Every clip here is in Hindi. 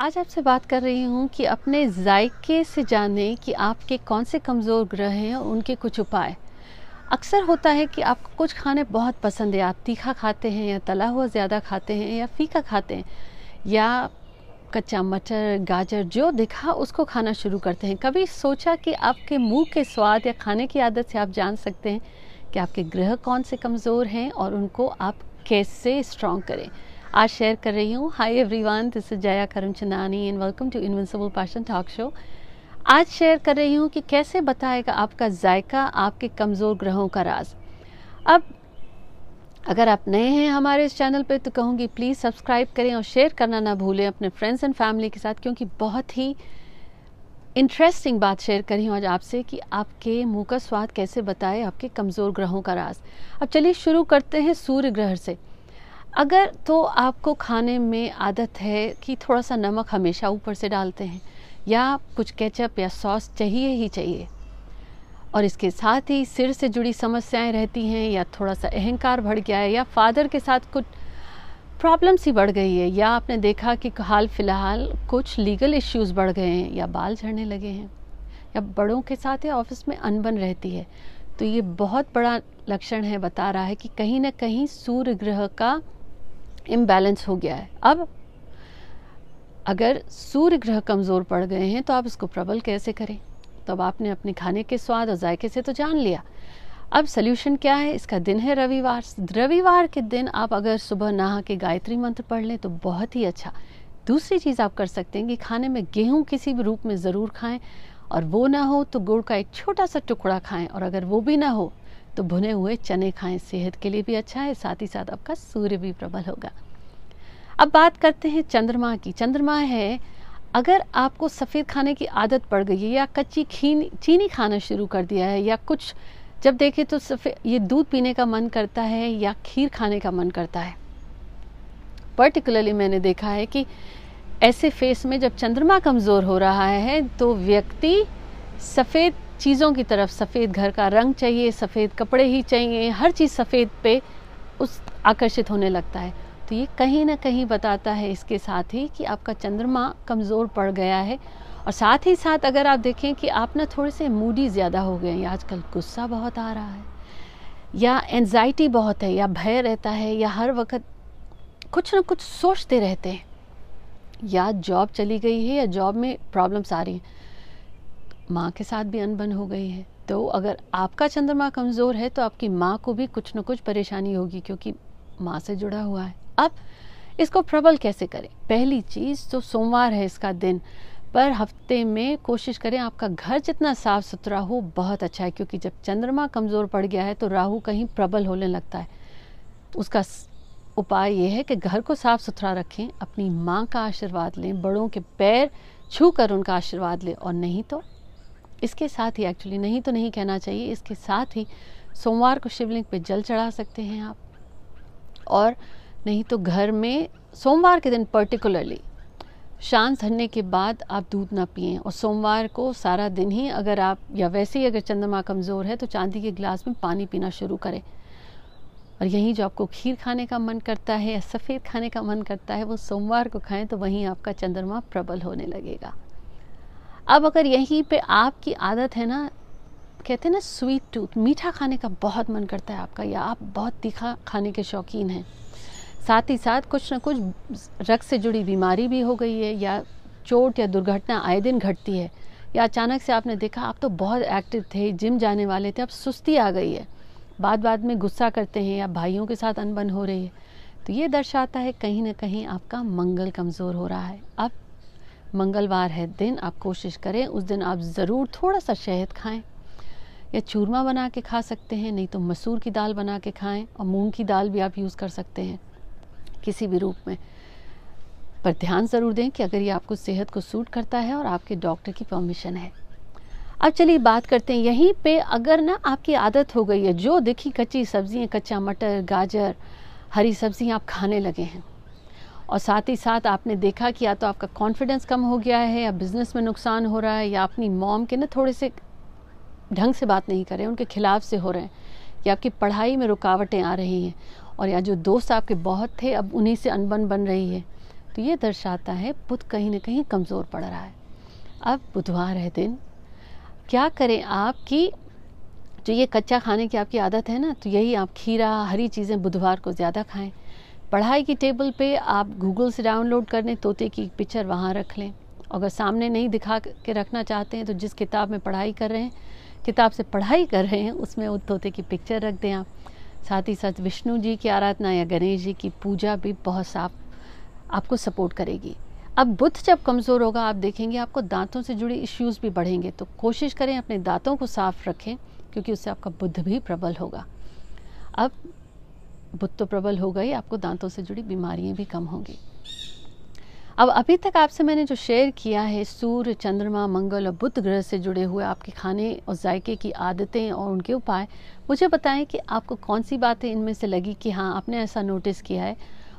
आज आपसे बात कर रही हूँ कि अपने जायके से जाने कि आपके कौन से कमज़ोर ग्रह हैं और उनके कुछ उपाय। अक्सर होता है कि आपको कुछ खाने बहुत पसंद है। आप तीखा खाते हैं या तला हुआ ज़्यादा खाते हैं या फीका खाते हैं या कच्चा मटर, गाजर जो दिखा उसको खाना शुरू करते हैं। कभी सोचा कि आपके मुँह के स्वाद या खाने की आदत से आप जान सकते हैं कि आपके ग्रह कौन से कमज़ोर हैं और उनको आप कैसे स्ट्रॉन्ग करें। आज शेयर कर रही हूँ. Hi everyone this is Jaya Karun Chandani and welcome to invincible passion talk show आज शेयर कर रही हूँ कि कैसे बताएगा आपका जायका आपके कमज़ोर ग्रहों का राज. अब, अगर आप नए हैं हमारे इस चैनल पे तो कहूँगी प्लीज़ सब्सक्राइब करें और शेयर करना ना भूलें अपने फ्रेंड्स एंड फैमिली के साथ, क्योंकि बहुत ही इंटरेस्टिंग बात शेयर करी हूँ आज आपसे कि आपके मुँह का स्वाद कैसे बताए आपके कमज़ोर ग्रहों का राज. अब चलिए शुरू करते हैं सूर्य ग्रह से. अगर तो आपको खाने में आदत है कि थोड़ा सा नमक हमेशा ऊपर से डालते हैं, या कुछ केचप या सॉस चाहिए ही चाहिए। और इसके साथ ही सिर से जुड़ी समस्याएँ रहती हैं, या थोड़ा सा अहंकार बढ़ गया है, या फादर के साथ कुछ प्रॉब्लम्स ही बढ़ गई है, या आपने देखा कि हाल फ़िलहाल कुछ लीगल इश्यूज़ बढ़ गए हैं, या बाल झड़ने लगे हैं, या बड़ों के साथ या ऑफ़िस में अनबन रहती है। तो ये बहुत बड़ा लक्षण है, बता रहा है कि कहीं ना कहीं सूर्य ग्रह का इम्बैलेंस हो गया है। अब अगर सूर्य ग्रह कमज़ोर पड़ गए हैं तो आप इसको प्रबल कैसे करें? तो अब आपने अपने खाने के स्वाद और जायके से तो जान लिया। अब सोल्यूशन क्या है? इसका दिन है रविवार। रविवार के दिन आप अगर सुबह नहा के गायत्री मंत्र पढ़ लें तो बहुत ही अच्छा। दूसरी चीज़ आप कर सकते हैं कि खाने में गेहूँ किसी भी रूप में ज़रूर खाएँ, और वो ना हो तो गुड़ का एक छोटा सा टुकड़ा खाएँ, और अगर वो भी ना हो तो भुने हुए चने खाएँ, सेहत के लिए भी अच्छा है, साथ ही साथ आपका सूर्य भी प्रबल होगा। अब बात करते हैं चंद्रमा की। चंद्रमा है, अगर आपको सफ़ेद खाने की आदत पड़ गई है या कच्ची खीन, चीनी खाना शुरू कर दिया है या कुछ, जब देखें तो सफ़ेद ये दूध पीने का मन करता है या खीर खाने का मन करता है? पर्टिकुलरली मैंने देखा है कि ऐसे फेस में जब चंद्रमा कमज़ोर हो रहा है तो व्यक्ति सफ़ेद चीज़ों की तरफ़ सफ़ेद घर का रंग चाहिए, सफ़ेद कपड़े ही चाहिए, हर चीज़ सफ़ेद पे उस आकर्षित होने लगता है। तो ये कहीं ना कहीं बताता है इसके साथ ही कि आपका चंद्रमा कमज़ोर पड़ गया है और साथ ही साथ अगर आप देखें कि आप ना थोड़े से मूडी ज़्यादा हो गए हैं आजकल गुस्सा बहुत आ रहा है, या एनजाइटी बहुत है, या भय रहता है, या हर वक्त कुछ ना कुछ सोचते रहते हैं, या जॉब चली गई है, या जॉब में प्रॉब्लम्स आ रही हैं। माँ के साथ भी अनबन हो गई है। तो अगर आपका चंद्रमा कमज़ोर है तो आपकी माँ को भी कुछ न कुछ परेशानी होगी, क्योंकि माँ से जुड़ा हुआ है। अब इसको प्रबल कैसे करें? पहली चीज़ तो सोमवार है इसका दिन, पर हफ़्ते में कोशिश करें आपका घर जितना साफ़ सुथरा हो, बहुत अच्छा है, क्योंकि जब चंद्रमा कमज़ोर पड़ गया है तो राहु कहीं प्रबल होने लगता है। उसका उपाय ये है कि घर को साफ़ सुथरा रखें, अपनी माँ का आशीर्वाद लें, बड़ों के पैर छू कर उनका आशीर्वाद लें, और नहीं तो इसके साथ ही एक्चुअली नहीं तो नहीं कहना चाहिए, इसके साथ ही सोमवार को शिवलिंग पे जल चढ़ा सकते हैं आप। और नहीं तो घर में सोमवार के दिन पर्टिकुलरली शांत धरने के बाद आप दूध ना पिए। और सोमवार को सारा दिन ही अगर आप, या वैसे ही अगर चंद्रमा कमज़ोर है तो चांदी के गिलास में पानी पीना शुरू करें। और यहीं जो आपको खीर खाने का मन करता है या सफ़ेद खाने का मन करता है, वो सोमवार को खाएँ तो वहीं आपका चंद्रमा प्रबल होने लगेगा। अब अगर यहीं पे आपकी आदत है ना, कहते हैं ना स्वीट टूथ मीठा खाने का बहुत मन करता है आपका, या आप बहुत तीखा खाने के शौकीन हैं। साथ ही साथ कुछ ना कुछ रक्त से जुड़ी बीमारी भी हो गई है, या चोट या दुर्घटना आए दिन घटती है, या अचानक से आपने देखा, आप तो बहुत एक्टिव थे जिम जाने वाले थे, अब सुस्ती आ गई है। बाद बाद में गुस्सा करते हैं या भाइयों के साथ अनबन हो रही है। तो ये दर्शाता है कहीं ना कहीं आपका मंगल कमज़ोर हो रहा है। अब मंगलवार है दिन, आप कोशिश करें उस दिन आप ज़रूर थोड़ा सा शहद खाएँ। या चूरमा बना के खा सकते हैं, नहीं तो मसूर की दाल बना के खाएँ और मूंग की दाल भी आप यूज़ कर सकते हैं, किसी भी रूप में। पर ध्यान ज़रूर दें कि अगर ये आपको सेहत को सूट करता है और आपके डॉक्टर की परमिशन है। अब चलिए बात करते हैं यहीं पे, अगर ना आपकी आदत हो गई है, जो देखी कच्ची सब्ज़ियाँ, कच्चा मटर, गाजर, हरी सब्ज़ियाँ आप खाने लगे हैं और साथ ही साथ आपने देखा कि या तो आपका कॉन्फिडेंस कम हो गया है, या बिज़नेस में नुकसान हो रहा है, या अपनी मॉम के ना थोड़े से ढंग से बात नहीं कर रहे हैं उनके खिलाफ से हो रहे हैं, या आपकी पढ़ाई में रुकावटें आ रही हैं, और या जो दोस्त आपके बहुत थे, अब उन्हीं से अनबन बन रही है तो ये दर्शाता है बुध कहीं ना कहीं कमज़ोर पड़ रहा है। अब बुधवार है दिन। क्या करें आप कि जो ये कच्चा खाने की आपकी आदत है ना तो यही आप खीरा, हरी चीज़ें बुधवार को ज़्यादा खाएँ। पढ़ाई की टेबल पे आप गूगल से डाउनलोड कर लें, तोते की पिक्चर वहाँ रख लें। अगर सामने नहीं दिखा के रखना चाहते हैं तो जिस किताब में पढ़ाई कर रहे हैं, किताब से पढ़ाई कर रहे हैं, उसमें उस तोते की पिक्चर रख दें आप। साथ ही साथ विष्णु जी की आराधना या गणेश जी की पूजा भी बहुत साफ़ आपको सपोर्ट करेगी। अब बुद्ध जब कमज़ोर होगा, आप देखेंगे आपको दांतों से जुड़े इश्यूज़ भी बढ़ेंगे। तो कोशिश करें अपने दांतों को साफ़ रखें, क्योंकि उससे आपका बुद्ध भी प्रबल होगा। अब बुद्ध तो प्रबल ही आपको दांतों से जुड़ी बीमारियाँ भी कम होंगी। अब अभी तक आपसे मैंने जो शेयर किया है, सूर्य, चंद्रमा, मंगल और बुध ग्रह से जुड़े हुए आपके खाने और जायके की आदतें और उनके उपाय, मुझे बताएँ कि आपको कौन सी बातें इनमें से लगी कि हाँ आपने ऐसा नोटिस किया है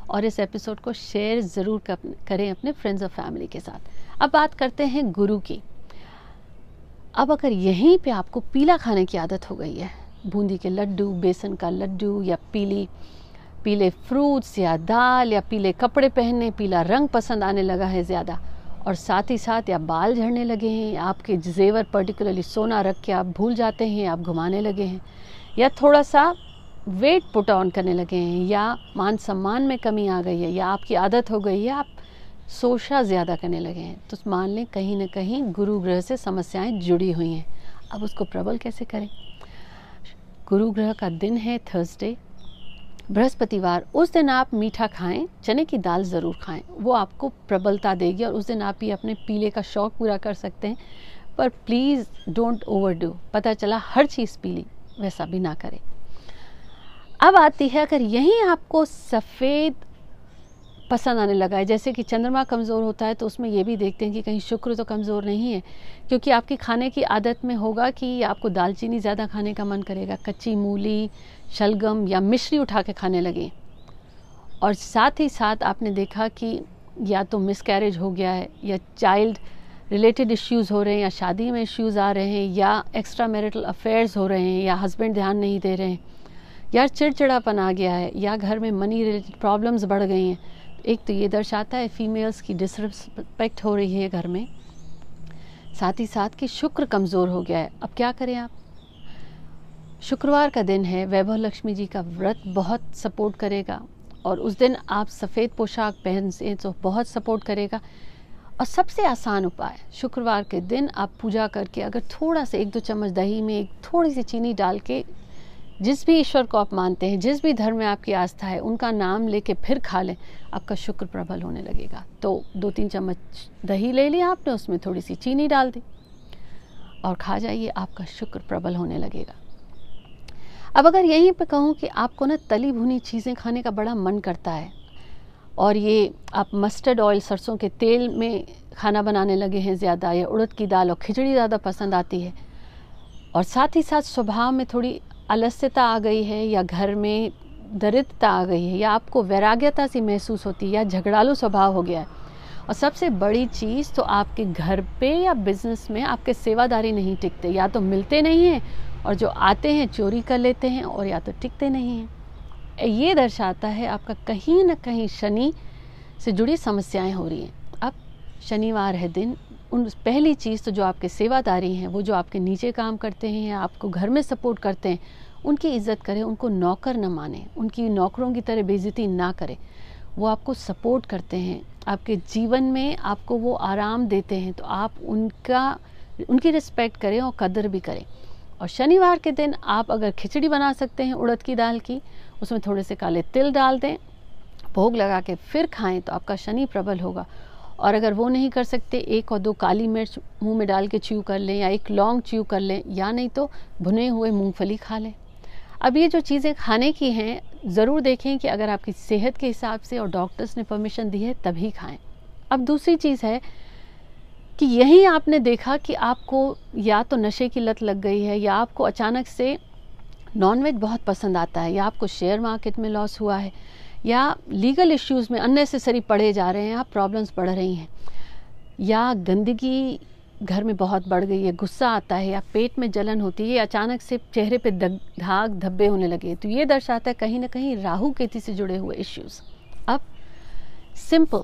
और इस एपिसोड को शेयर ज़रूर करें अपने फ्रेंड्स और फैमिली के साथ। अब बात करते हैं गुरु की। अब अगर यहीं पे आपको पीला खाने की आदत हो गई है बूंदी के लड्डू, बेसन का लड्डू, या पीली, पीले फ्रूट्स या दाल, या पीले कपड़े पहनने, पीला रंग पसंद आने लगा है ज़्यादा। और साथ ही साथ या बाल झड़ने लगे हैं, आपके जेवर पर्टिकुलरली सोना रख के आप भूल जाते हैं, आप घुमाने लगे हैं, या थोड़ा सा वेट पुट ऑन करने लगे हैं, या मान सम्मान में कमी आ गई है, या आपकी आदत हो गई है, आप सोशा ज़्यादा करने लगे हैं। तो मान लें, कहीं ना कहीं गुरु ग्रह से समस्याएँ जुड़ी हुई हैं। अब उसको प्रबल कैसे करें? गुरु ग्रह का दिन है थर्सडे बृहस्पतिवार, उस दिन आप मीठा खाएँ, चने की दाल ज़रूर खाएँ। वो आपको प्रबलता देगी और उस दिन आप ये अपने पीले का शौक पूरा कर सकते हैं। पर प्लीज़ डोंट ओवर डू पता चला हर चीज़ पीली वैसा भी ना करें। अब आती है, अगर यहीं आपको सफ़ेद पसंद आने लगा है। जैसे कि चंद्रमा कमज़ोर होता है तो उसमें ये भी देखते हैं कि कहीं शुक्र तो कमज़ोर नहीं है, क्योंकि आपकी खाने की आदत में होगा कि आपको दालचीनी ज़्यादा खाने का मन करेगा। कच्ची मूली, शलगम या मिश्री उठा के खाने लगे। और साथ ही साथ आपने देखा कि या तो मिसकैरेज हो गया है, या चाइल्ड रिलेटेड इश्यूज़ हो रहे हैं, या शादी में इश्यूज़ आ रहे हैं, या एक्स्ट्रा मैरिटल अफेयर्स हो रहे हैं, या हस्बैंड ध्यान नहीं दे रहे हैं, या चिड़चिड़ापन आ गया है, या घर में मनी रिलेटेड प्रॉब्लम्स बढ़ गई हैं एक तो ये दर्शाता है फीमेल्स की डिसरिस्पेक्ट हो रही है घर में। साथ ही साथ कि शुक्र कमज़ोर हो गया है। अब क्या करें आप? शुक्रवार का दिन है, वैभव लक्ष्मी जी का व्रत बहुत सपोर्ट करेगा और उस दिन आप सफ़ेद पोशाक पहन से तो बहुत सपोर्ट करेगा। और सबसे आसान उपाय, शुक्रवार के दिन आप पूजा करके अगर थोड़ा सा एक दो चम्मच दही में एक थोड़ी सी चीनी डाल के जिस भी ईश्वर को आप मानते हैं, जिस भी धर्म में आपकी आस्था है, उनका नाम लेके फिर खा लें, आपका शुक्र प्रबल होने लगेगा। तो दो तीन चम्मच दही ले लिया आपने, उसमें थोड़ी सी चीनी डाल दी और खा जाइए, आपका शुक्र प्रबल होने लगेगा। अब अगर यहीं पे कहूँ कि आपको ना तली भुनी चीज़ें खाने का बड़ा मन करता है और ये आप मस्टर्ड ऑयल सरसों के तेल में खाना बनाने लगे हैं ज़्यादा या उड़द की दाल और खिचड़ी ज़्यादा पसंद आती है और साथ ही साथ स्वभाव में थोड़ी अलस्यता आ गई है या घर में दरिद्रता आ गई है या आपको वैराग्यता सी महसूस होती है या झगड़ालू स्वभाव हो गया है। और सबसे बड़ी चीज़ तो आपके घर पे या बिज़नेस में आपके सेवादारी नहीं टिकते। या तो मिलते नहीं हैं और जो आते हैं चोरी कर लेते हैं और या तो टिकते नहीं हैं। ये दर्शाता है आपका कहीं ना कहीं शनि से जुड़ी समस्याएँ हो रही हैं। अब शनिवार है दिन, उन पहली चीज़ तो जो आपके सेवादारी हैं, वो जो आपके नीचे काम करते हैं या आपको घर में सपोर्ट करते हैं उनकी इज़्ज़त करें, उनको नौकर न माने, उनकी नौकरों की तरह बेइज्जती ना करें। वो आपको सपोर्ट करते हैं, आपके जीवन में आपको वो आराम देते हैं तो आप उनका, उनकी रिस्पेक्ट करें और कदर भी करें। और शनिवार के दिन आप अगर खिचड़ी बना सकते हैं उड़द की दाल की, उसमें थोड़े से काले तिल डाल दें, भोग लगा के फिर खाएँ तो आपका शनि प्रबल होगा। और अगर वो नहीं कर सकते, एक और दो काली मिर्च मुँह में डाल के च्यू कर लें या एक लौंग च्यू कर लें, या नहीं तो भुने हुए मूंगफली खा लें। अब ये जो चीज़ें खाने की हैं, ज़रूर देखें कि अगर आपकी सेहत के हिसाब से और डॉक्टर्स ने परमिशन दी है, तभी खाएँ। अब दूसरी चीज़ है कि यही आपने देखा कि आपको या तो नशे की लत लग गई है, या आपको अचानक से नॉनवेज बहुत पसंद आता है, या आपको शेयर मार्केट में लॉस हुआ है, या लीगल इश्यूज़ में अननेसेसरी पढ़े जा रहे हैं, या प्रॉब्लम्स बढ़ रही हैं, या गंदगी घर में बहुत बढ़ गई है, गुस्सा आता है या पेट में जलन होती है अचानक से चेहरे पे धाग धब्बे होने लगे तो ये दर्शाता है कहीं ना कहीं राहु केतु से जुड़े हुए इश्यूज़ अब सिंपल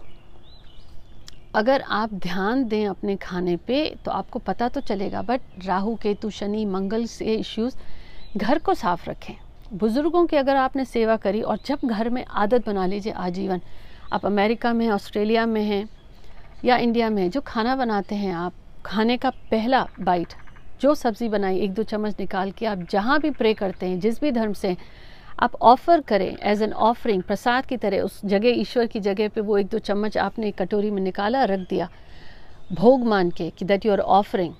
अगर आप ध्यान दें अपने खाने पे तो आपको पता तो चलेगा बट राहु, केतु, शनि, मंगल से इश्यूज़ घर को साफ़ रखें। बुज़ुर्गों की अगर आपने सेवा करी और जब घर में आदत बना लीजिए आजीवन, आप अमेरिका में हैं, ऑस्ट्रेलिया में हैं या इंडिया में जो खाना बनाते हैं आप खाने का पहला बाइट जो सब्ज़ी बनाई एक दो चम्मच निकाल के आप जहाँ भी प्रे करते हैं जिस भी धर्म से आप ऑफ़र करें एज एन ऑफरिंग प्रसाद की तरह उस जगह ईश्वर की जगह पे वो एक दो चम्मच आपने कटोरी में निकाला रख दिया। भोग मान के कि दैट यू आर ऑफरिंग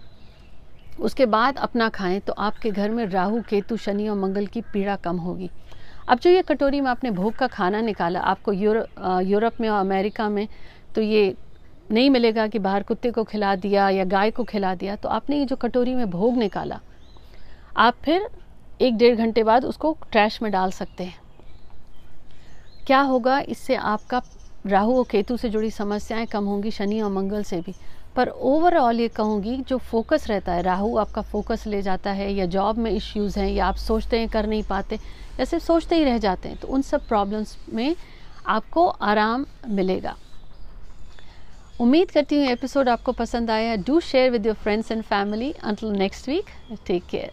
उसके बाद अपना खाएँ तो आपके घर में राहु केतु शनि और मंगल की पीड़ा कम होगी। अब जो ये कटोरी में आपने भोग का खाना निकाला आपको यूरो, यूरोप में और अमेरिका में तो ये नहीं मिलेगा कि बाहर कुत्ते को खिला दिया या गाय को खिला दिया तो आपने ये जो कटोरी में भोग निकाला, आप फिर एक डेढ़ घंटे बाद उसको ट्रैश में डाल सकते हैं। क्या होगा, इससे आपका राहु और केतु से जुड़ी समस्याएँ कम होंगी, शनि और मंगल से भी। पर ओवरऑल ये कहूँगी, जो फोकस रहता है, राहु आपका फोकस ले जाता है, या जॉब में इश्यूज़ हैं, या आप सोचते हैं, कर नहीं पाते, या सिर्फ़ सोचते ही रह जाते हैं तो उन सब प्रॉब्लम्स में आपको आराम मिलेगा। उम्मीद करती हूँ एपिसोड आपको पसंद आया do share with your friends and family until next week take care